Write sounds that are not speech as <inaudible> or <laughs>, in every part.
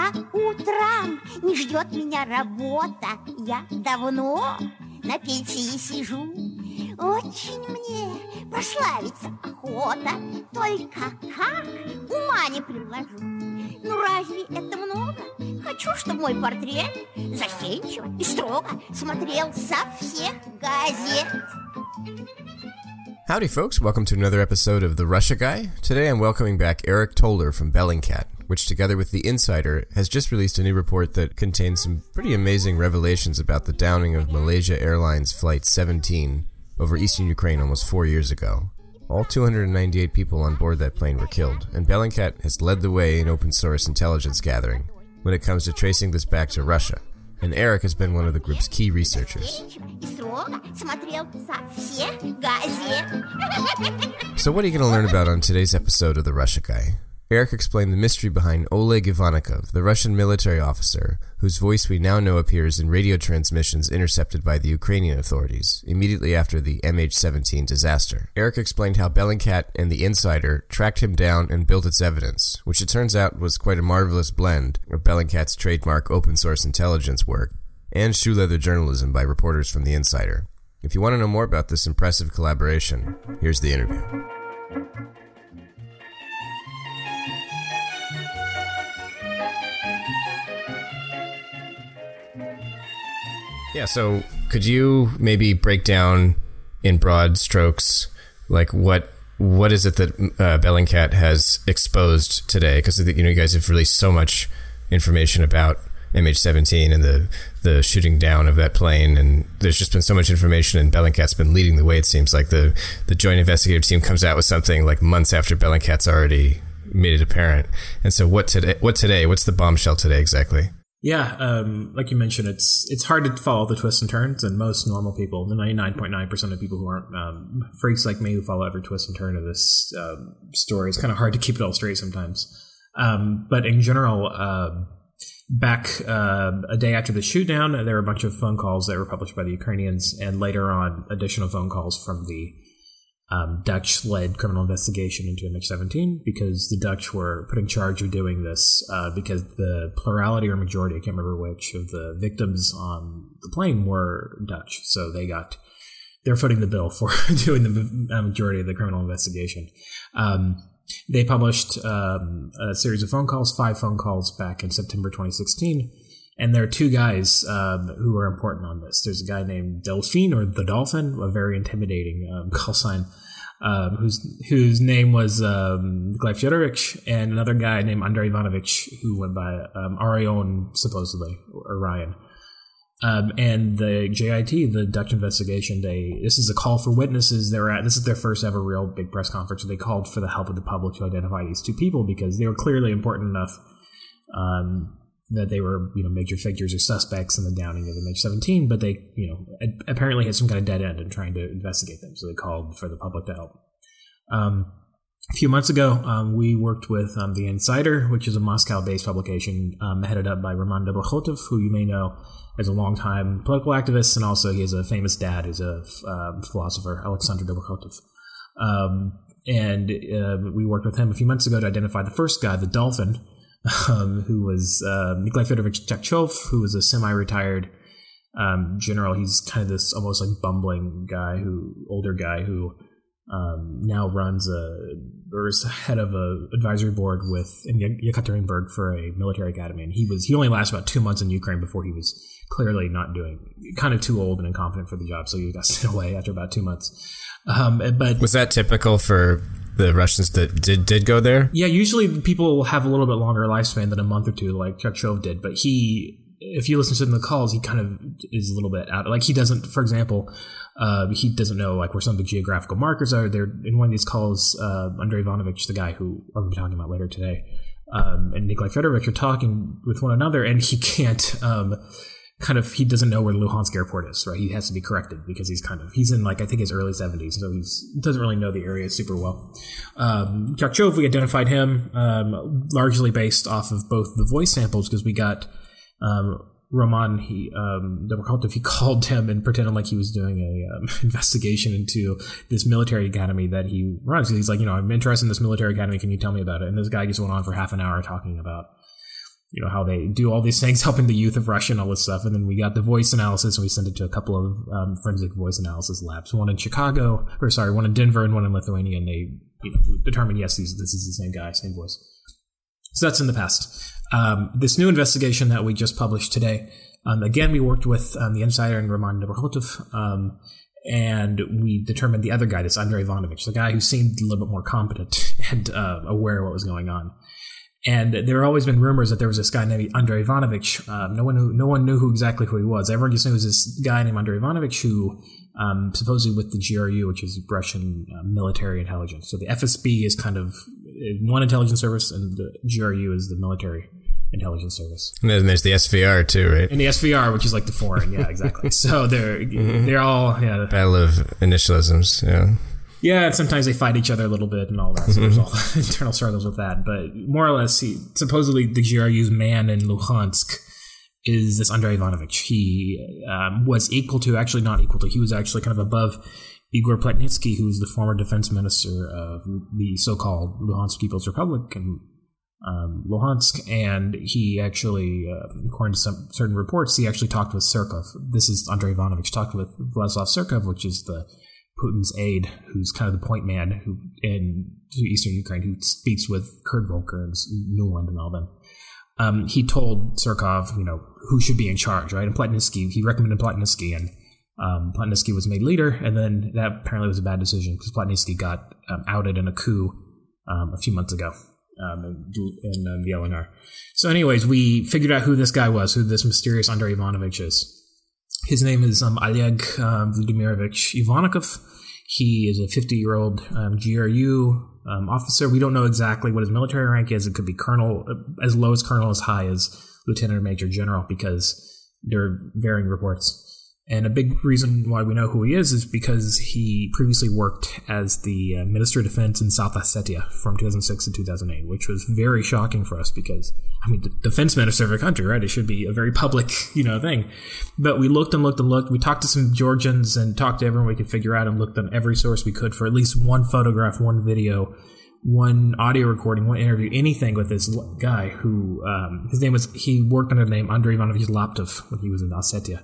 По утрам не ждет меня работа. Я давно на пенсии сижу. Очень мне прославиться охота. Только как? Ума не приложу. Ну разве это много? Хочу, чтобы мой портрет Застенчиво и строго Смотрел со всех газет. Howdy, folks. Welcome to another episode of The Russia Guy. Today I'm welcoming back Eric Toller from Bellingcat, which, together with The Insider, has just released a new report that contains some pretty amazing revelations about the downing of Malaysia Airlines Flight 17 over eastern Ukraine almost four years ago. All 298 people on board that plane were killed, and Bellingcat has led the way in open source intelligence gathering when it comes to tracing this back to Russia and Aric has been one of the group's key researchers. <laughs> So, what are you going to learn about on today's episode of The Russia Guy? Aric explained the mystery behind Oleg Ivannikov, the Russian military officer whose voice we now know appears in radio transmissions intercepted by the Ukrainian authorities immediately after the MH17 disaster. Aric explained how Bellingcat and the Insider tracked him down and built its evidence, which it turns out was quite a marvelous blend of Bellingcat's trademark open source intelligence work and shoe leather journalism by reporters from the Insider. If you want to know more about this impressive collaboration, here's the interview. Yeah, so could you maybe break down in broad strokes like what what is it that uh, Bellingcat has exposed today? Because you know you guys have released so much information about MH17 and the the shooting down of that plane, and there's just been so much information, and Bellingcat's been leading the way. It seems like the the joint investigative team comes out with something like months after Bellingcat's already made it apparent. And so, what today? What today? What's the bombshell today exactly? Yeah, um, like you mentioned, it's it's hard to follow the twists and turns, and most normal people, the ninety nine point nine percent of people who aren't um, freaks like me who follow every twist and turn of this um, story, it's kind of hard to keep it all straight sometimes. Um, but in general, uh, back uh, a day after the shoot down, there were a bunch of phone calls that were published by the Ukrainians, and later on, additional phone calls from the um, Dutch led criminal investigation into MH17 because the Dutch were put in charge of doing this uh, because the plurality or majority, I can't remember which, of the victims on the plane were Dutch. So they got, they're footing the bill for <laughs> doing the uh, majority of the criminal investigation. Um, they published um, a series of phone calls, five phone calls back in September 2016. And there are two guys um, who are important on this. There's a guy named Delfin or the Dolphin, a very intimidating um, <laughs> call sign, um, whose whose name was um, Fyodorovich, and another guy named Andrei Ivanovich, who went by um, Orion, supposedly, or Ryan. Um, and the JIT, the Dutch investigation, they this is a call for witnesses. They're at this is their first ever real big press conference. They called for the help of the public to identify these two people because they were clearly important enough um, that they were you know major figures or suspects in the downing of MH17, but they you know apparently had some kind of dead end in trying to investigate them, so they called for the public to help. Um, a few months ago, um, we worked with um, the Insider, which is a Moscow-based publication um, headed up by Roman Dobrokhotov, who you may know as a longtime political activist, and also he has a famous dad who's a um, philosopher, Alexander Dobrokhotov. Um, and uh, we worked with him a few months ago to identify the first guy, the Dolphin, um, who was uh, Nikolai Fedorovich Tkachev, who was a semi-retired um, general. He's kind of this almost like bumbling guy, who older guy who um, now runs a or is head of a advisory board with in Yekaterinburg for a military academy. And he was he only lasted about two months in Ukraine before he was clearly not doing kind of too old and incompetent for the job, so he got <laughs> sent away after about two months. Um, but was that typical for the Russians that did did go there? Yeah, usually people have a little bit longer lifespan than a month or two, like Tkachev did. But he, if you listen to the calls, he kind of is a little bit out. Like he doesn't, for example, uh, he doesn't know like where some of the geographical markers are. There in one of these calls, uh, Andrei Ivanovich, the guy who I'm going to be talking about later today, um, and Nikolai Fedorovich are talking with one another, and he <laughs> can't. Um, kind of he doesn't know where Luhansk airport is, right? He has to be corrected because he's kind of he's in like I think his early seventies, so he's doesn't really know the area super well. Um, we identified him um, largely based off of both the voice samples because we got um, Roman he um, he <laughs> called him and pretended like he was doing a um, <laughs> investigation into this military academy that he runs. He's like, you know, I'm interested in this military academy. Can you tell me about it? And this guy just went on for half an hour talking about you know how they do all these things, <laughs> helping the youth of Russia and all this stuff. And then we got the voice analysis, and we sent it to a couple of um, forensic voice analysis labs, one in Chicago, or sorry, one in Denver and one in Lithuania, and they you know, determined yes, these, this is the same guy, same voice. So that's in the past. Um, this new investigation that we just published today, um, again, we worked with um, the insider and Roman Dobrokhotov, um, and we determined the other guy, this Andrei Ivanovich, the guy who seemed a little bit more competent <laughs> and uh, aware of what was going on. And there have always been rumors that there was this guy named Andrei Ivanovich. Uh, no one knew, no one knew who exactly who he was. Everyone just knew it was this guy named Andrei Ivanovich who, um, supposedly with the GRU, which is Russian uh, military intelligence. So the FSB is kind of uh, one intelligence service, and the GRU is the military intelligence service. And then there's the SVR too, right? And the SVR, which is like the foreign, yeah, exactly. <laughs> so they're mm-hmm. they're all yeah. Battle of initialisms, yeah. Yeah, and sometimes they fight each other a little bit and all that. So there's all <laughs> internal struggles with that. But more or less, he, supposedly the GRU's man in Luhansk is this Andrei Ivanovich. He um, was equal to, actually not equal to, he was actually kind of above Igor Plotnitsky, who's the former defense minister of the so-called Luhansk People's Republic and um, Luhansk, and he actually, uh, according to some certain reports, he actually talked with Surkov. This is Andrei Ivanovich talked with Vladislav Surkov, which is the Putin's aide, who's kind of the point man who in eastern Ukraine, who speaks with Kurt Volker and Nuland and all them. Um, he told Surkov, you know, who should be in charge, right? And Plotnitsky, he recommended Plotnitsky, and um, Plotnitsky was made leader, and then that apparently was a bad decision because Plotnitsky got um, outed in a coup um, a few months ago um, in, in um, the LNR. So, anyways, we figured out who this guy was, who this mysterious Andrei Ivanovich is. His name is um, Oleg um, Vladimirovich Ivannikov. He is a 50 year old um, GRU um, officer. We don't know exactly what his military rank is. It could be colonel, uh, as low as colonel, as high as lieutenant or major general, because there are varying reports. And a big reason why we know who he is is because he previously worked as the uh, Minister of Defense in South Ossetia from 2006 to 2008, which was very shocking for us because, I mean, the defense minister of a country, right? It should be a very public, <laughs> you know, thing. But we looked and looked and looked. We talked to some Georgians and talked to everyone we could figure out and looked on every source we could for at least one photograph, one video, one audio recording, one interview, anything with this guy who, um, his name was, he worked under the name Andrei Ivanovich Laptev when he was in Ossetia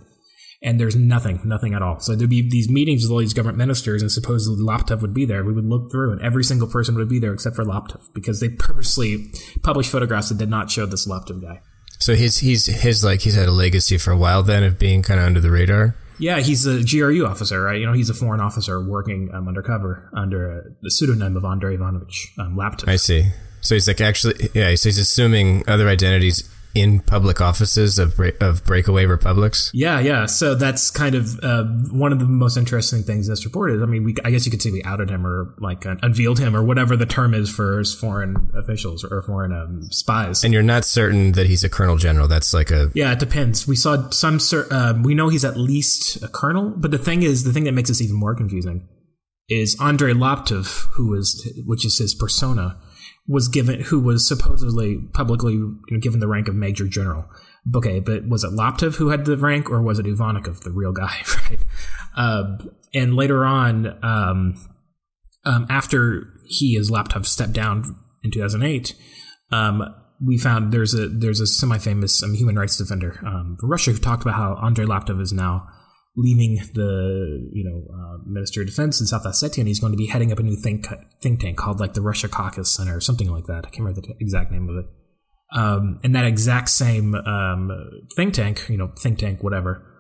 and there's nothing, nothing at all. So there'd be these meetings with all these government ministers, and supposedly Laptev would be there. We would look through, and every single person would be there except for Laptev because they purposely published photographs that did not show this Laptev guy. So he's he's his like he's had a legacy for a while then of being kind of under the radar. Yeah, he's a GRU officer, right? You know, he's a foreign officer working um, undercover under the pseudonym of Andrei Ivanovich um. I see. So he's like actually, yeah. So he's assuming other identities in public offices of of breakaway republics. Yeah, yeah. So that's kind of uh, one of the most interesting things that's reported. I mean, we, I guess you could say we outed him or like uh, unveiled him or whatever the term is for foreign officials or foreign um, spies. And you're not certain that he's a colonel general. That's like a yeah. It depends. We saw some. Um, we know he's at least a colonel, but the thing is, the thing that makes this even more confusing is Andrei Laptev, who is which is his persona was given, who was supposedly publicly given the rank of major general. Okay, but was it Laptev who had the rank, or was it Ivannikov, the real guy? <laughs> Right. Uh, and later on, um, um, after he as Laptev stepped down in 2008, um, we found there's a there's a semi-famous um, human rights defender um, Russia who talked about how Andrei Laptev is now leaving the you know uh, Minister of Defense in South Ossetia, and he's going to be heading up a new think think tank called like the Russia Caucus Center or something like that. I can't remember the exact name of it. Um, and that exact same um, think tank, you know, think tank, whatever,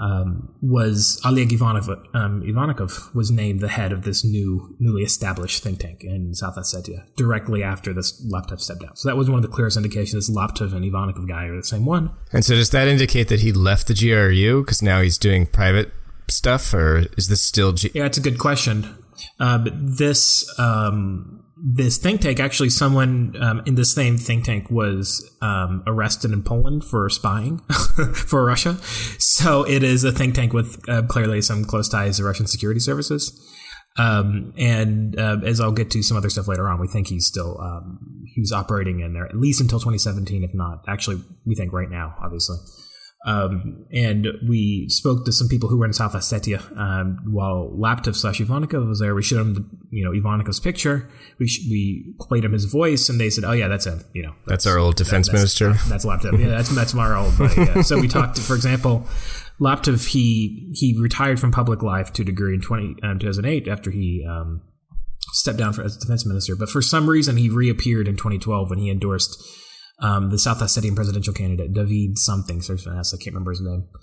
um, was Oleg Ivanov, um, Ivannikov was named the head of this new, newly established think tank in South Ossetia directly after this Laptev stepped down. So that was one of the clearest indications this Laptev and Ivannikov guy are the same one. And so does that indicate that he left the GRU because now he's doing private stuff, or is this still? G- yeah, it's a good question. Uh, but this um, this think tank, actually, someone um, in this same think tank was um, arrested in Poland for spying <laughs> for Russia. So it is a think tank with uh, clearly some close ties to Russian security services. Um, and uh, as I'll get to some other stuff later on, we think he's still um, he's operating in there at least until 2017, if not actually, we think right now, obviously. Um, and we spoke to some people who were in South Ossetia um, while Laptev slash Ivannikov was there. We showed him, the, you know, Ivannikov's picture. We sh- we played him his voice, and they said, "Oh yeah, that's him." You know, that's, that's our old defense that, that's, minister. <laughs> That's Laptev. Yeah, that's that's our old buddy. Yeah. So we talked. For example, Laptev. he he retired from public life to a degree in 20, um, 2008 after he um, stepped down for, as defense minister. But for some reason, he reappeared in 2012 when he endorsed um, the South Ossetian presidential candidate David something. So I can't remember his name. <laughs>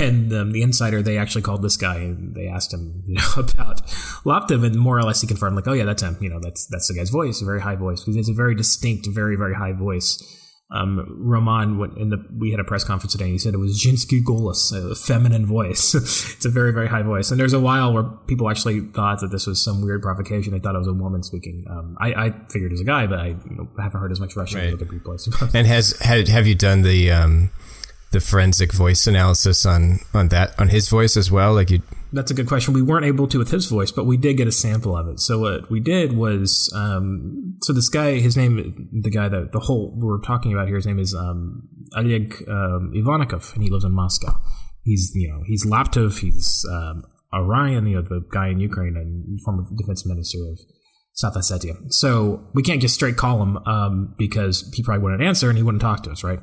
And um, the insider, they actually called this guy and they asked him, you know, <laughs> about Laptev, and more or less he confirmed, like, oh yeah, that's him. You know, that's that's the guy's voice, a very high voice, because it's a very distinct, very very high voice. Um, Roman went in the we had a press conference today. and He said it was Jinsky Golos, a feminine voice. <laughs> it's a very very high voice. And there's a while where people actually thought that this was some weird provocation. They thought it was a woman speaking. Um, I, I, figured it was a guy, but I you know, haven't heard as much Russian right. as other people. And has had, have you done the um, the forensic voice analysis on on that on his voice as well? Like you that's a good question. We weren't able to with his voice, but we did get a sample of it. So what we did was, um, so this guy, his name, the guy that the whole we're talking about here, his name is um, Oleg um, Ivannikov, and he lives in Moscow. He's you know he's Laptev, he's um, Orion, you know the guy in Ukraine and former defense minister of South Ossetia. So we can't just straight call him um, because he probably wouldn't answer and he wouldn't talk to us, right?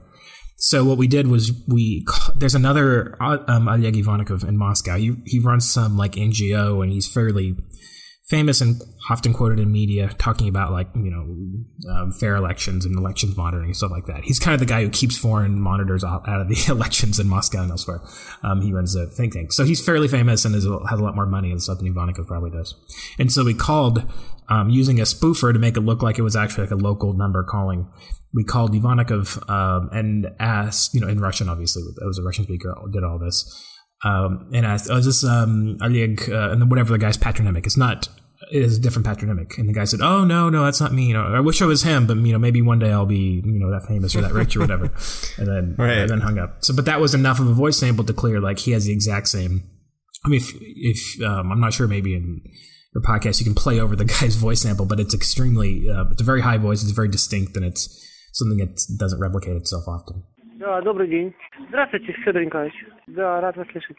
So what we did was we there's another um, Oleg Ivannikov in Moscow. He he runs some like NGO and he's fairly famous and often quoted in media talking about like you know um, fair elections and elections monitoring and stuff like that. He's kind of the guy who keeps foreign monitors out, of the <laughs> elections in Moscow and elsewhere. Um, he runs a think tank, so he's fairly famous and is, has a lot more money and stuff than Ivannikov probably does. And so we called um, using a spoofer to make it look like it was actually like a local number calling we called Ivannikov um, and asked, you know, in Russian, obviously, it was a Russian speaker did all this, um, and asked, "Oh, is this um, Oleg?" Uh, and whatever the guy's patronymic. It's not. It is a different patronymic. And the guy said, "Oh no, no, that's not me. You know, I wish I was him, but you know, maybe one day I'll be, you know, that famous or that rich or whatever." <laughs> and then right. and then hung up. So, but that was enough of a voice sample to clear like he has the exact same. I mean, if, if um, I'm not sure, maybe in your podcast you can play over the <laughs> guy's voice sample, but it's extremely, uh, it's a very high voice. It's very distinct, and it's something that doesn't replicate itself often. Да, добрый день. Здравствуйте, Федор Николаевич. Да, рад вас слышать.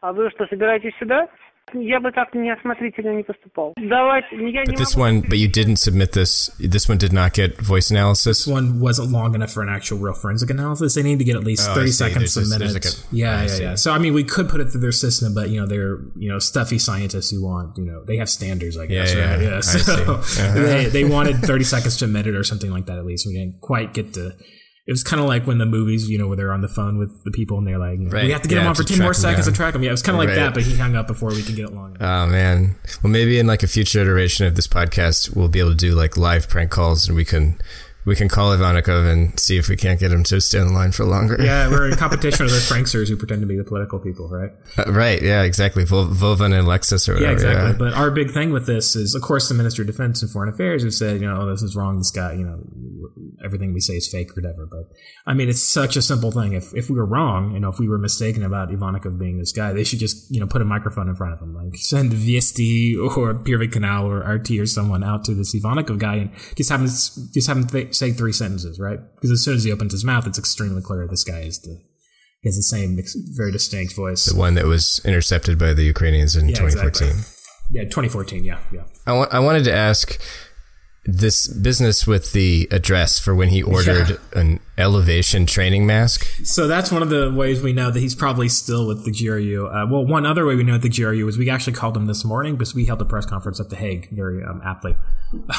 А вы что, собираетесь сюда? Я бы так неосмотрительно не поступал. Давайте, я but this one, but you didn't submit this. This one did not get voice analysis. This one wasn't long enough for an actual real forensic analysis. They need to get at least oh, thirty seconds a minute. Like a, yeah, yeah, yeah. So I mean, we could put it through their system, but you know, they're you know stuffy scientists who want you know they have standards, I guess. Yeah, right? yeah. yeah. So <laughs> uh-huh. they they wanted thirty seconds to a minute or something like that at least. We didn't quite get to it was kind of like when the movies, you know, where they're on the phone with the people and they're like, right. we have to get yeah, him on for 10 more seconds to track him. Yeah, it was kind of like right. that, but he hung up before we can get it long. Oh, man. Well, maybe in like a future iteration of this podcast, we'll be able to do like live prank calls and we can we can call Ivannikov and see if we can't get him to stay in line for longer. Yeah, we're in <laughs> competition with those pranksters who pretend to be the political people, right? Uh, right. Yeah, exactly. Vol- and Lexus or whatever. Yeah, exactly. Yeah. But our big thing with this is, of course, the Minister of Defense and Foreign Affairs has said, you know, oh, this is wrong. This guy, you know, everything we say is fake or whatever. But I mean, it's such a simple thing. If if we were wrong, you know, if we were mistaken about Ivannikov being this guy, they should just you know put a microphone in front of him, like send VSD or Perviy Kanal or RT or someone out to this Ivannikov guy and just have him just have him th- say three sentences, right? Because as soon as he opens his mouth, it's extremely clear this guy is the he has the same very distinct voice. The one that was intercepted by the Ukrainians in yeah, 2014. Exactly. Yeah, 2014. Yeah, yeah. I, wa- I wanted to ask this business with the address for when he ordered yeah. an elevation training mask. So that's one of the ways we know that he's probably still with the GRU. Uh, well, one other way we know at the GRU is we actually called him this morning because we held a press conference at The Hague very um, aptly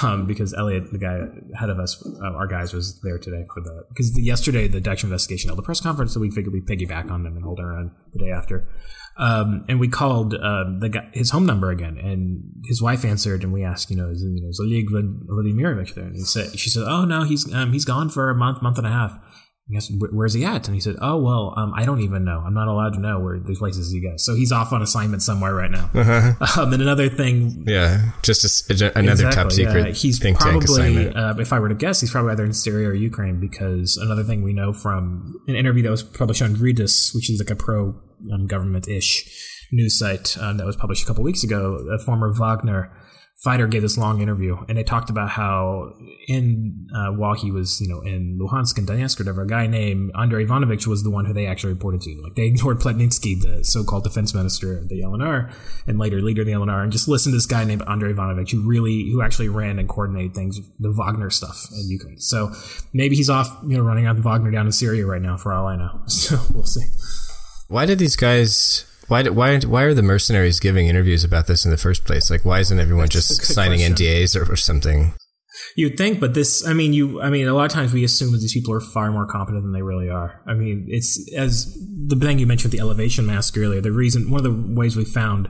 um, because Eliot, the guy ahead of us, uh, our guys, was there today for the because the, yesterday the Dutch investigation held a press conference, so we figured we'd piggyback on them and hold our own the day after. Um, and we called uh, the guy, his home number again, and his wife answered, and we asked, you know, is, you know, is Oleg Vladimirovich there? And he said, she said, oh no, he's um, he's gone for a month, month and a half. I said, where's he at? And he said, oh, well, um, I don't even know. I'm not allowed to know where these places he goes. So he's off on assignment somewhere right now. Uh-huh. <laughs> Um, and another thing. Yeah, just a, another exactly, top secret. Yeah. He's probably, uh, if I were to guess, he's probably either in Syria or Ukraine because another thing we know from an interview that was published on Reuters, which is like a pro um, government ish news site um, that was published a couple weeks ago, a former Wagner fighter gave this long interview, and they talked about how in uh, while he was you know in Luhansk and Donetsk, or whatever, a guy named Andrei Ivanovich was the one who they actually reported to. Like they <laughs> ignored Plotnitsky, the so-called defense minister of the LNR, and later leader of the LNR, and just listened to this guy named Andrei Ivanovich, who really who actually ran and coordinated things, the Wagner stuff in Ukraine. So maybe he's off, you know, running out the Wagner down in Syria right now, for all I know. <laughs> So we'll see. Why did these guys? Why why why are the mercenaries giving interviews about this in the first place? Like, why isn't everyone That's just signing question. NDAs or, or something? You'd think, but this, I mean, you, I mean, a lot of times we assume that these people are far more competent than they really are. I mean, it's as the thing you mentioned, the elevation mask earlier. The reason, one of the ways we found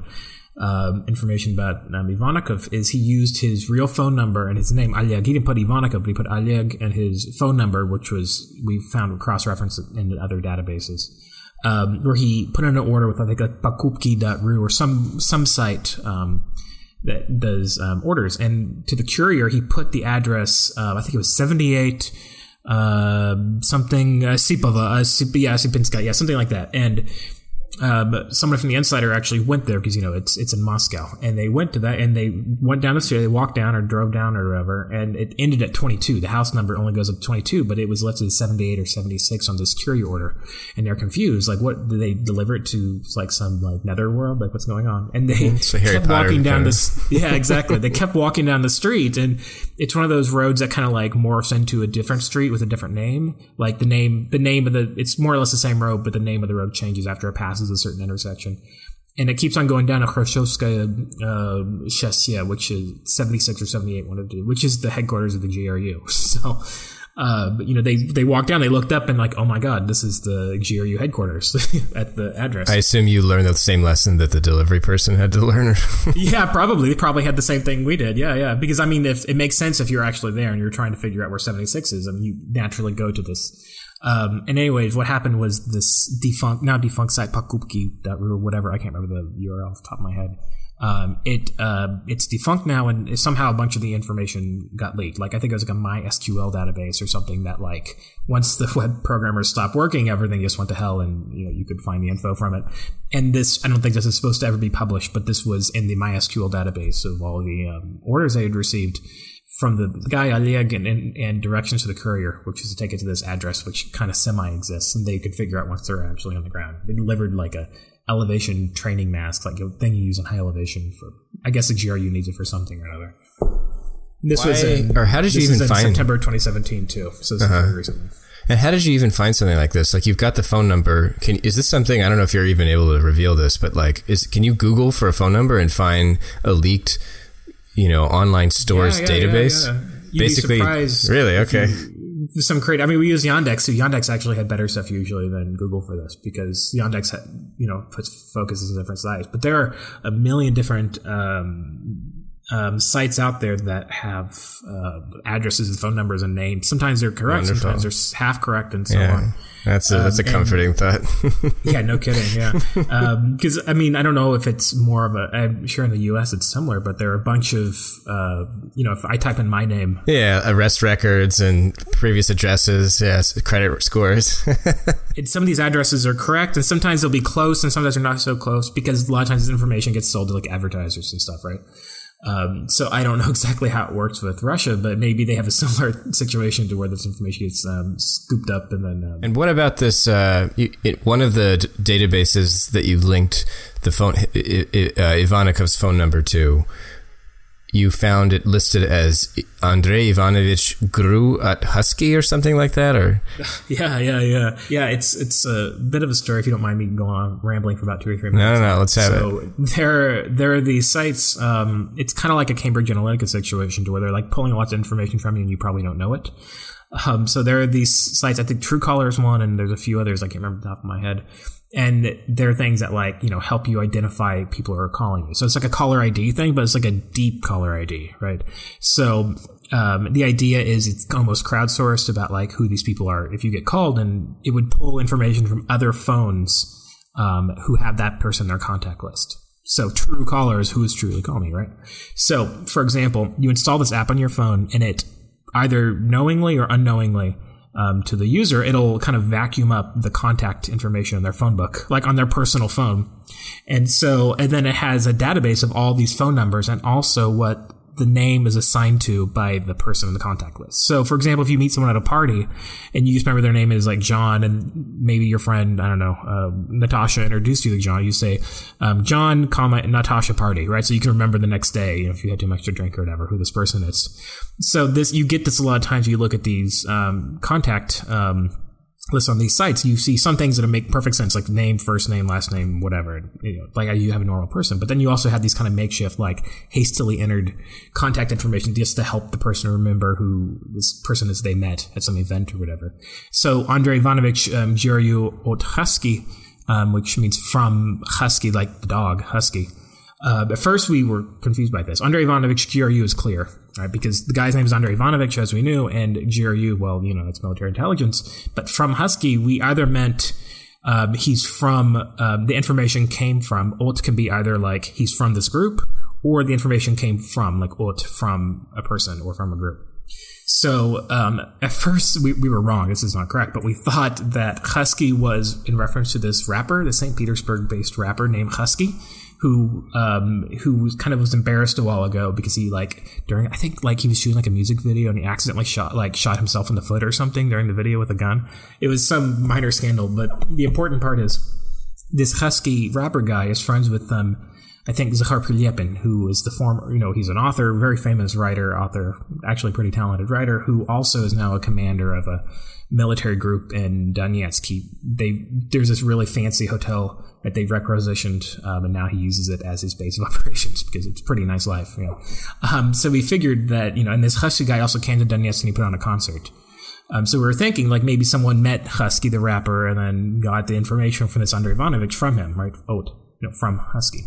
um, information about um, Ivannikov is he used his real phone number and his name Oleg. He didn't put Ivannikov, but he put Oleg and his phone number, which was we found cross referenced in other databases um, where he put in an order with I think like pakupki.ru or some some site um, that does um, orders, and to the courier he put the address. Uh, I think it was seventy eight uh, something uh, Sipova, uh, Sip, yeah, Sipinska, yeah, something like that, and uh, but someone from the Insider actually went there because you know it's it's in Moscow, and they went to that and they went down the street. They walked down or drove down or whatever, and it ended at 22. The house number only goes up to 22, but it was listed as 78 or 76 on this courier order, and they're confused. Like, what did they deliver it to? Like some like netherworld? Like, what's going on? And they mm-hmm. kept Potter walking down this. Yeah, exactly. they kept walking down the street, and it's one of those roads that kind of like morphs into a different street with a different name. Like the name, the name of the, it's more or less the same road, but the name of the road changes after it passes passes a certain intersection. And it keeps on going down to Khrushchevskaya uh, which is 76 or 78, one of the, which is the headquarters of the GRU. <laughs> So, uh, but you know, they they walked down, they looked up, and like, oh my god, this is the GRU headquarters <laughs> at the address. I assume you learned the same lesson that the delivery person had to learn. <laughs> yeah, probably. They probably had the same thing we did. Yeah, yeah. Because I mean, if it makes sense if you're actually there and you're trying to figure out where 76 is, I mean, you naturally go to this um, and anyways, what happened was this defunct, now defunct site, pakupki.ru or whatever, I can't remember the URL off the top of my head. Um, it uh, it's defunct now, and somehow a bunch of the information got leaked. Like I think it was like a MySQL database or something that like once the <laughs> web programmers stopped working, everything just went to hell, and you know you could find the info from it. And this, I don't think this is supposed to ever be published, but this was in the MySQL database of all the um, orders they had received from the guy Oleg and, and, and, directions to the courier, which is to take it to this address, which kind of semi exists, and they could figure out once they're actually on the ground. They delivered like a elevation training mask, like a thing you use in high elevation for. I guess the GRU needs it for something or another. This Why, was in, or how did you even find September 2017 too? So uh-huh. very recently. And how did you even find something like this? Like you've got the phone number. Can is this something? I don't know if you're even able to reveal this, but like, is can you Google for a phone number and find a leaked, you know, online stores yeah, yeah, database? Yeah, basically really? okay. some create i mean we use yandex. So yandex actually had better stuff usually than google for this because yandex had, you know puts focuses on different sites. But there are a million different um, um, sites out there that have uh, addresses and phone numbers and names. Sometimes they're correct, Wonderful. sometimes they're half correct, and so yeah. on. That's a, that's a um, comforting and, thought. <laughs> yeah, no kidding. Yeah, because um, I mean, I don't know if it's more of a. I'm sure in the U.S. it's similar, but there are a bunch of uh, you know, if I type in my name, yeah, arrest records and previous addresses, yes, credit scores. <laughs> and some of these addresses are correct, and sometimes they'll be close, and sometimes they're not so close because a lot of times this information gets sold to like advertisers and stuff, right? Um, so I don't know <laughs> exactly how it works with Russia, but maybe they have a <laughs> similar situation to where this information gets um, scooped up and then. Um, and what about this? Uh, it, one of the d- databases that you linked the phone uh, Ivannikov's phone number to you found it listed as Andrei Ivanovich GRU at Husky or something like that, or <laughs> yeah, yeah, yeah, yeah. It's it's a bit of a story if you don't mind me going on rambling for about two or three minutes. No, no, no let's have so it. So there, there are these sites. Um, it's kind of like a Cambridge Analytica situation, to where they're like pulling lots of information from you, and you probably don't know it. Um, so there are these sites. I think Truecaller is one, and there's a few others I can't remember the top of my head and there are things that like you know help you identify people who are calling you. So it's like a caller id thing but it's like a deep caller id right? So um, the idea is it's almost crowdsourced about like who these people are. If you get called and it would pull information from other phones um, who have that person in their contact list. So true callers who is truly calling me right? So for example you install this app on your phone and it either knowingly or unknowingly um, to the user, it'll kind of vacuum up the contact information in their phone book, like on their personal phone. And so, and then it has a database of all these phone numbers and also what the name is assigned to by the person in the contact list. So, for example, if you meet someone at a party and you just remember their name is like John, and maybe your friend, I don't know, uh, Natasha introduced you to John, you say um, John, comma Natasha party, right? So you can remember the next day you know, if you had too much to drink or whatever who this person is. So this you get this a lot of times. You look at these um, contact. Um, lists on these sites, you see some things that make perfect sense, like name, first name, last name, whatever. You know, like you have a normal person, but then you also have these kind of makeshift, like hastily entered contact information just to help the person remember who this person is they met at some event or whatever. So Andrei Ivanovich um, Giurgiu Husky, um, which means from husky, like the dog, husky. Uh, at first, we were confused by this. Andrei Ivanovich GRU is clear, right? Because the guy's name is Andrei Ivanovich, as we knew, and GRU, well, you know, it's military intelligence. But from Husky, we either meant um, he's from, um, the information came from, Ot can be either like he's from this group, or the information came from, like Ot from a person or from a group. So um, at first we, we were wrong. This is not correct, but we thought that Husky was in reference to this rapper, the St. Petersburg-based rapper named Husky, who um who was kind of was embarrassed a while ago because he like during I think like he was shooting like a music video and he accidentally shot like shot himself in the foot or something during the video with a gun. It was some minor scandal, but the important part is this husky rapper guy is friends with um I think Zakhar Prilepin, who is the former, you know, he's an author, very famous writer, author, actually pretty talented writer, who also is now a commander of a military group in Donetsk. they there's this really fancy hotel that they've requisitioned, um, and now he uses it as his base of <laughs> operations because it's pretty nice life. You know? um, so we figured that you know, and this Husky guy also came to Donetsk and he put on a concert. Um, so we were thinking like maybe someone met Husky the rapper and then got the information from this Andrei Ivanovich from him, right? You know, from Husky.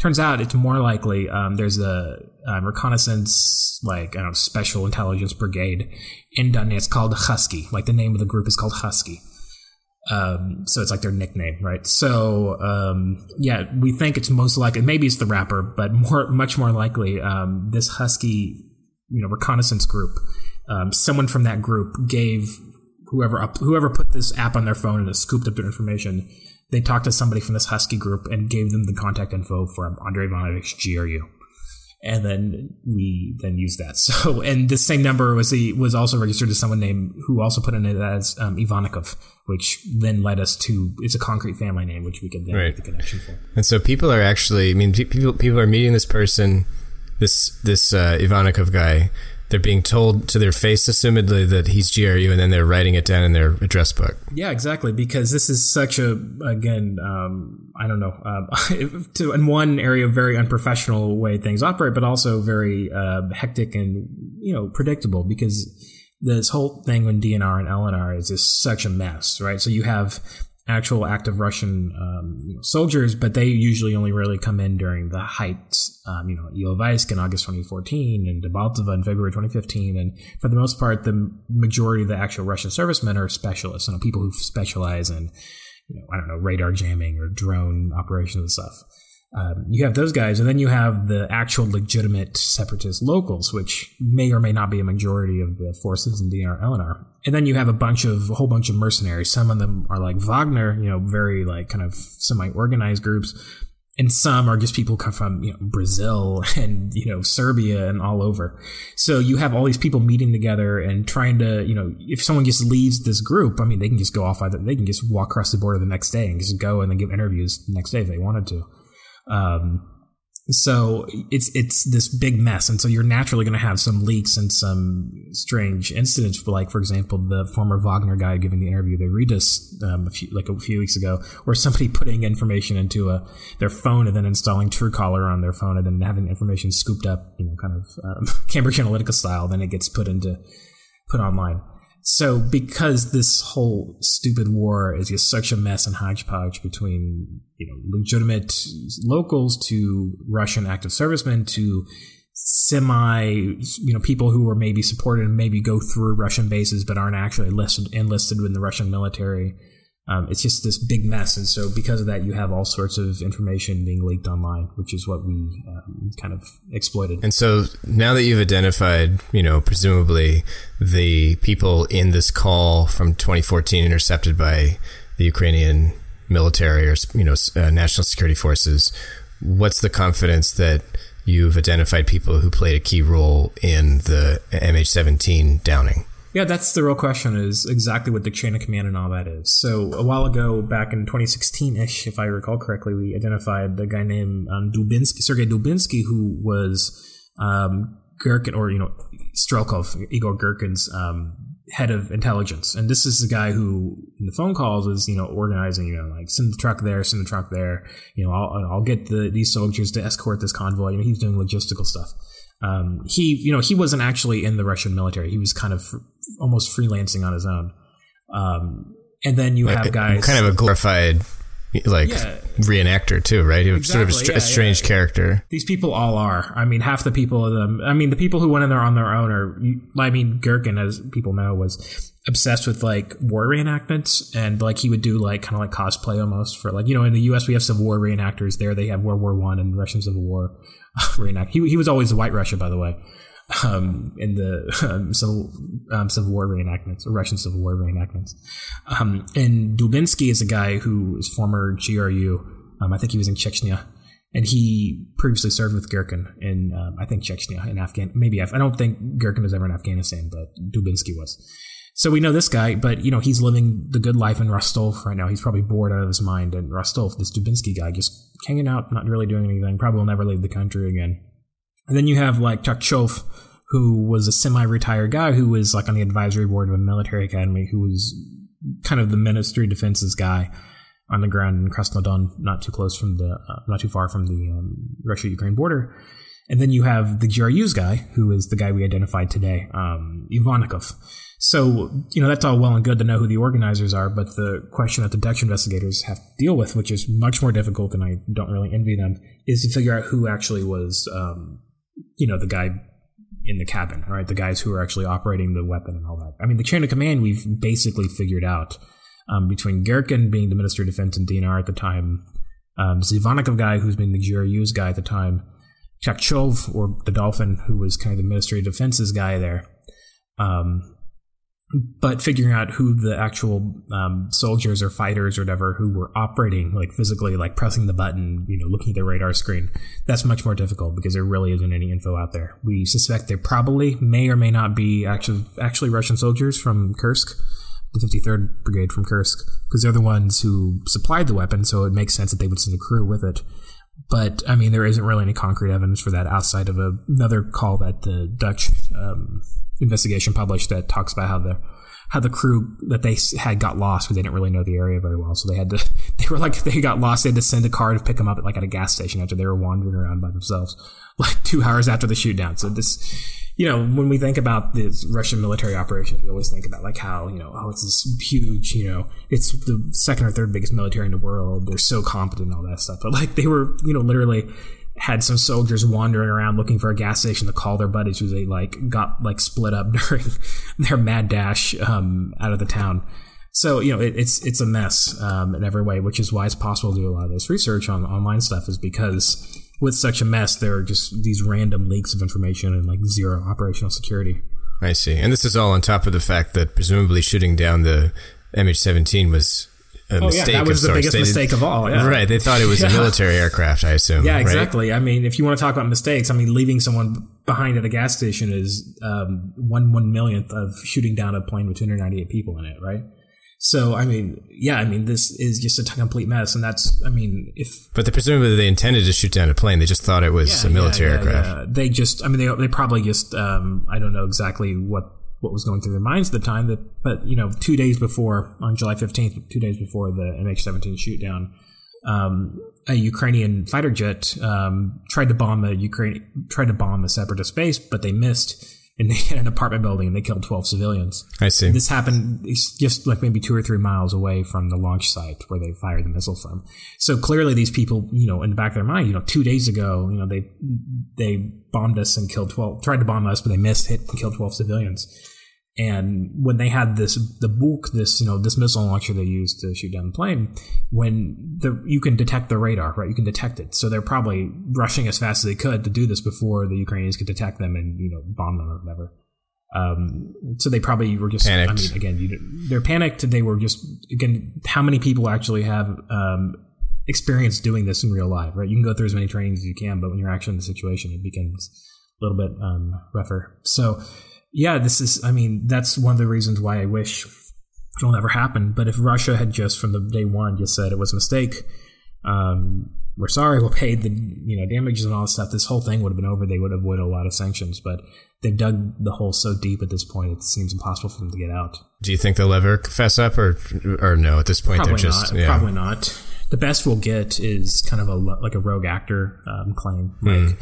Turns out it's more likely um, there's a, a, reconnaissance, like I don't know, special intelligence brigade in Donetsk called Husky. Like the name of the group is called Husky. Um, so it's like their nickname, right? So um, yeah, we think it's most likely maybe it's the rapper, but more much more likely um, this Husky, you know, reconnaissance group. Um, someone from that group gave whoever up, whoever put this app on their phone and scooped up their information they talked to somebody from this Husky group and gave them the contact info from Andrei Ivanovich GRU. And then we then used that. <laughs> So, and the same number was the, was also registered to someone named who also put in it as um, Ivannikov, which then led us to it's a concrete family name, which we could then right. make the connection for. And so people are actually, I mean, people people are meeting this person, this this uh, Ivannikov guy, they're being told to their face, assumedly, that he's GRU, and then they're writing it down in their address book. Yeah, exactly. Because this is such a, again, um, I don't know, um, <laughs> to in one area, very unprofessional way things operate, but also very uh, hectic and you know predictable. Because this whole thing with DNR and LNR is just such a mess, right? So you have actual active Russian um, you know, soldiers, but they usually only really come in during the heights, um, you know, Ilovaisk in August 2014 and Debaltseve in February 2015. And for the most part, the majority of the actual Russian servicemen are specialists, you know, people who specialize in, you know, I don't know, radar jamming or drone operations and stuff. Um, you have those guys, and then you have the actual legitimate separatist locals, which may or may not be a majority of the forces in DNR LNR. And then you have a bunch of a whole bunch of mercenaries. Some of them are like Wagner, you know, very like kind of semi-organized groups, and some are just people come from you know Brazil <laughs> and you know Serbia and all over. So you have all these people meeting together and trying to you know if someone just leaves this group, I mean they can just go off either they can just walk across the border the next day and just go and then give interviews the next day if they wanted to. Um, so it's it's this big mess, and so you're naturally going to have some leaks and some strange incidents. Like for example, the former Wagner guy giving the interview they read us um, a few, like a few weeks ago, where somebody <laughs> putting information into a their phone and then installing Truecaller on their phone and then having information scooped up, you know, kind of um, <laughs> Cambridge Analytica style. Then it gets put into put online. So because this whole stupid war is just such a mess and hodgepodge between you know legitimate locals to Russian active servicemen to semi you know people who are maybe supported and maybe go through Russian bases but aren't actually enlisted enlisted in the Russian military um, it's just this big mess, and so because of that, you have all sorts of information being leaked online, which is what we um, kind of exploited. And so now that you've identified, you know, presumably the people in this call from 2014 intercepted by the Ukrainian military or you know uh, national security forces, what's the confidence that you've identified people who played a key role in the MH17 downing. Yeah, that's the real question is exactly what the chain of command and all that is. So a while ago, back in 2016-ish, if I recall correctly, we identified the guy named um, Dubinsky, Sergei Dubinsky, who was um, Girkin, or, you know, Strelkov, Igor Girkin's um, head of intelligence. And this is the guy who, in the phone calls, is, you know, organizing, you know, like send the truck there, send the truck there. You know, I'll, I'll get the, these soldiers to escort this convoy. You know, he's doing logistical stuff. Um, he, you know, he wasn't actually in the Russian military. He was kind of almost freelancing on his own. Um, and then you have guys kind of a glorified like Yeah. reenactor too, right? He was sort of a, str- yeah, a strange yeah. character. These people all are. I mean, half the people of them. I mean, the people who went in there on their own are. I mean, Girkin, as people know, was obsessed with like war reenactments, and like he would do like kind of like cosplay almost for like you know in the U.S. we have Civil War reenactors. There they have World War One and Russian Civil War <laughs> reenact. He he was always White Russia, by the way. Um, in the um, Civil um, Civil War reenactments, or Russian Civil War reenactments, um, and Dubinsky is a guy who is former GRU. Um, I think he was in Chechnya, and he previously served with Girkin in um, I think Chechnya in Afghan. Maybe Af- I don't think Girkin was ever in Afghanistan, but Dubinsky was. So we know this guy, but you know he's living the good life in Rostov right now. He's probably bored out of his mind in Rostov. This Dubinsky guy just hanging out, not really doing anything. Probably will never leave the country again. And then you have like Tkachev, who was a semi-retired guy who was like on the advisory board of a military academy, who was kind of the Ministry of Defense's guy on the ground in Krasnodon, not too close from the, uh, not too far from the um, Russia-Ukraine border. And then you have the GRU's guy, who is the guy we identified today, um. So, you know, that's all well and good to know who the organizers are, but the question that the Dutch investigators have to deal with, which is much more difficult and I don't really envy them, is to figure out who actually was, um, you know, the guy in the cabin, all right, the guys who are actually operating the weapon and all that. I mean, the chain of command we've basically figured out um, between Girkin being the Minister of Defense in DNR at the time, um, guy who's been the GRU's guy at the time, Tkachev or the Dolphin who was kind of the Ministry of Defense's guy there. Um, but figuring out who the actual um, soldiers or fighters or whatever who were operating like physically like pressing the button you know looking at the radar screen that's much more difficult because there really isn't any info out there we suspect they probably may or may not be actually actually russian soldiers from kursk the 53rd brigade from kursk because they're the ones who supplied the weapon so it makes sense that they would send a crew with it but I mean, there isn't really any concrete evidence for that outside of a, another call that the Dutch um, investigation published that talks about how the how the crew that they had got lost because they didn't really know the area very well. So they had to <laughs> they were like they got lost. They had to send a car to pick them up at like at a gas station after they were wandering around by themselves, <laughs> like two hours after the shoot down. So this. You know, when we think about this Russian military operations, we always think about like how you know, oh, it's this huge. You know, it's the second or third biggest military in the world. They're so competent and all that stuff. But like they were, you know, literally had some soldiers wandering around looking for a gas station to call their buddies who they like got like split up <laughs> during their mad dash um, out of the town. So you know it, it's it's a mess um, in every way, which is why it's possible to do a lot of this research on online stuff, is because with such a mess, there are just these random leaks of information and like zero operational security. I see. And this is all on top of the fact that presumably shooting down the MH17 was a Oh mistake. yeah, that was the biggest They mistake of all. Yeah. Right. They thought it was a <laughs> military aircraft, I assume. Yeah, right? exactly. I mean, if you want to talk about mistakes, I mean, leaving someone behind at a gas station is um, one one millionth of shooting down a plane with 298 people in it, right? So, I mean, yeah, I mean, this is just a complete mess, and that's, I mean, if But they, presumably they intended to shoot down a plane. They just thought it was a military yeah, yeah, aircraft. yeah. They just, I mean, they they probably just, um, I don't know exactly what what was going through their minds at the time. That, but you know, two days before, on July fifteenth, two days before the MH17 shoot down, um, a Ukrainian fighter jet um, tried to bomb a Ukraine tried to bomb a separatist base, but they missed. And they <laughs> hit an apartment building and they killed 12 civilians. I see. This happened just like maybe two or three miles away from the launch site where they fired the missile from. So clearly, these people, you know, in the back of their mind, you know, two days ago, you know, they they bombed us and killed twelve, tried to bomb us, but they missed, hit and killed twelve civilians. And when they had this, the Buk, this you know, this missile launcher they used to shoot down the plane, when the you can detect the radar, right? You can detect it, so they're probably rushing as fast as they could to do this before the Ukrainians could detect them and you know bomb them or whatever. Um, so they probably were just. Panicked. I mean, again, you, they're panicked. They were just again. How many people actually have um, experience doing this in real life, right? You can go through as many trainings as you can, but when you're actually in the situation, it becomes a little bit um, rougher. So, yeah, this is, I mean, that's one of the reasons why I wish it'll never happen. But if Russia had just from the day one just said it was a mistake, um, we're sorry, <laughs> we'll pay the you know damages and all this stuff. This whole thing would have been over. They would have avoided a lot of sanctions. But they've dug the hole so deep at this point, it seems impossible for them to get out. Do you think they'll ever fess up, or or no? At this point, probably they're just not, yeah. probably not. The best we'll get is kind of a like a rogue actor um, claim, Hmm. like.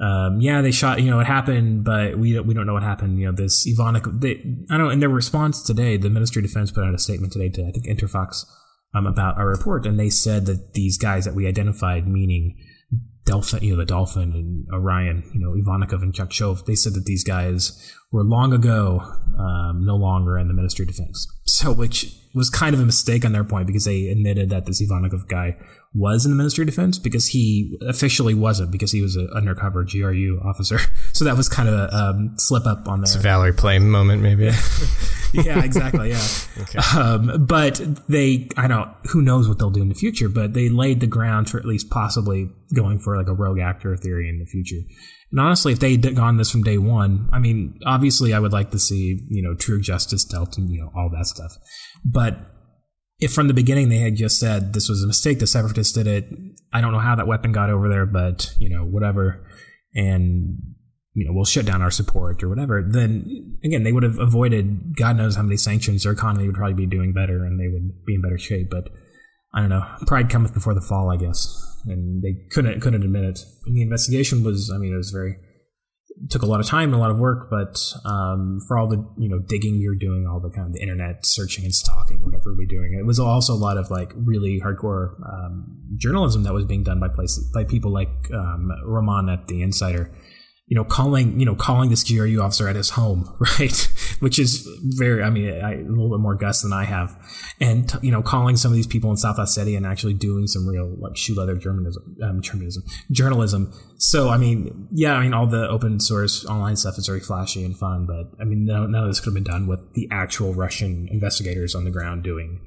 Um, yeah, they shot. You know, it happened, but we don't, we don't know what happened. You know, this Ivanik. They, I don't. In their response today, the Ministry of Defense put out a statement today to I think Interfax um, about our report, and they said that these guys that we identified, meaning Delfin, you know, the Delfin and Orion, you know, Ivannikov and Tkachev, they said that these guys were long ago um, no longer in the Ministry of Defense. So, which was kind of a mistake on their point because they admitted that this Ivannikov guy was in the Ministry of Defense because he officially wasn't because he was an undercover GRU officer. <laughs> So that was kind of a um, slip up on their Valerie Plame moment, maybe. <laughs> yeah, exactly. Yeah. <laughs> Um, but they, I don't, who knows what they'll do in the future, but they laid the ground for at least possibly going for like a rogue actor theory in the future. And honestly, if they had gone this from day one, I mean, obviously I would like to see, you know, true justice dealt and, you know, all that stuff. But if from the beginning they had just said this was a mistake, the separatists did it, I don't know how that weapon got over there, but, you know, whatever. And you know, we'll shut down our support or whatever, then again, they would have avoided God knows how many sanctions. Their economy would probably be doing better and they would be in better shape. But I don't know. Pride cometh before the fall, I guess. And they couldn't couldn't admit it. And the investigation was, I mean, it was very took a lot of time and a lot of work, but um, for all the you know digging were doing, all the kind of the internet searching and stalking, whatever we were doing, it was also a lot of like really hardcore um, journalism that was being done by places by people like um, Roman at the Insider you know, calling, you know, calling this GRU officer at his home, <laughs> right? Which is very, I mean, I, a little bit more guts than I have. And, you know, calling some of these people in South Ossetia and actually doing some real, like, shoe leather journalism, um, journalism, journalism. So, I mean, yeah, I mean, all the open source online stuff is very flashy and fun, but I mean, none, none of this could have been done with the actual Russian investigators on the ground doing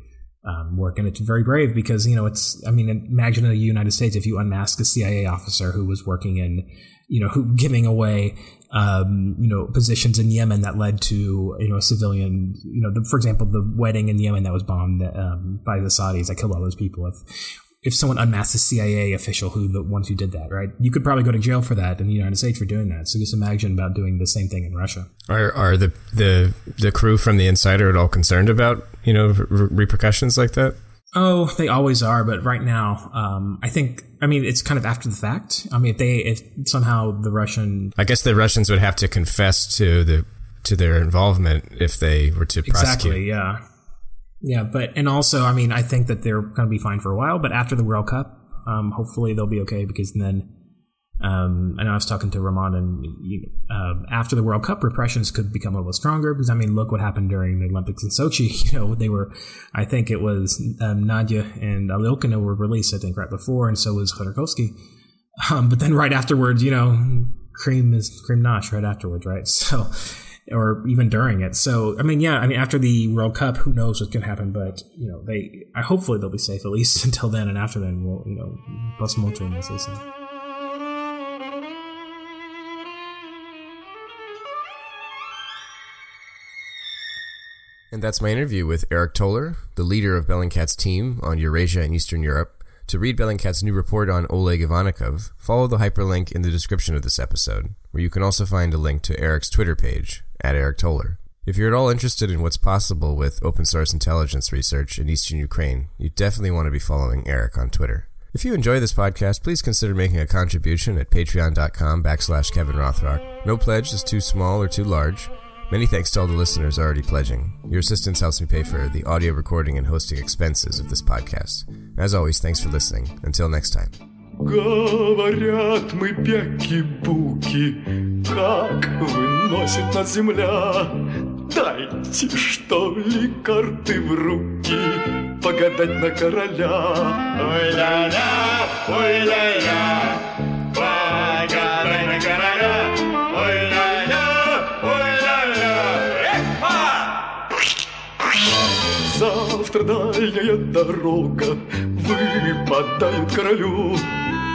um, work. And it's very brave because, you know, it's, I mean, imagine in the United States if you unmask a CIA officer who was working in, you know, who giving away, um, you know, positions in Yemen that led to, you know, a civilian, you know, the, for example, the wedding in Yemen that was bombed um, by the Saudis that killed all those people. If if someone unmasked a CIA official who the ones who did that, right? You could probably go to jail for that in the United States for doing that. So just imagine about doing the same thing in Russia. Are are the the the crew from the Insider at all concerned about you know re- repercussions like that? Oh, they always are, but right now, um, I think. I mean, it's kind of after the fact. I mean, if they, if somehow the Russian, I guess the Russians would have to confess to the to their involvement if they were to prosecute. exactly, yeah, yeah, but and also, I mean, I think that they're going to be fine for a while, but after the World Cup, um, hopefully they'll be okay because then. Um, and I was talking to Roman, and you know, uh, after the World Cup, repressions could become a little stronger because I mean, look what happened during the Olympics in Sochi. <laughs> You know, they were, I think it was um, Nadia and Alyokhina were released, I think, right before, and so was Khodorkovsky. Um, but then right afterwards, you know, cream is Krym nash right afterwards, right? <laughs> So, or even during it. So, I mean, yeah, I mean, after the World Cup, who knows what's going to happen? But you know, they, I hopefully they'll be safe at least <laughs> until then, and after then, we'll, you know, bust more dreams, they say. And that's my interview with Aric Toler, the leader of Bellingcat's team on Eurasia and Eastern Europe. To read Bellingcat's new report on Oleg Ivannikov, follow the hyperlink in the description of this episode, where you can also find a link to Aric's Twitter page, at Aric Toler. If you're at all interested in what's possible with open source intelligence research in Eastern Ukraine, you definitely want to be following Aric on Twitter. If you enjoy this podcast, please consider making a contribution at patreon.com backslash Kevin Rothrock. No pledge is too small or too large. Many thanks to all the listeners already pledging. Your assistance helps me pay for the audio recording and hosting expenses of this podcast. As always, thanks for listening. Until next time. Говорят мы бяки-буки, как выносит нас земля. Дайте, что ли, карты в руки, погадать на короля. Ой-ля-ля, ой-ля-ля, завтра дальняя дорога. Выпадает королю.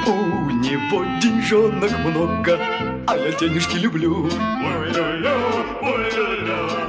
У него деньжонок много А я денежки люблю. Ой-ля-ля, ой-ля-ля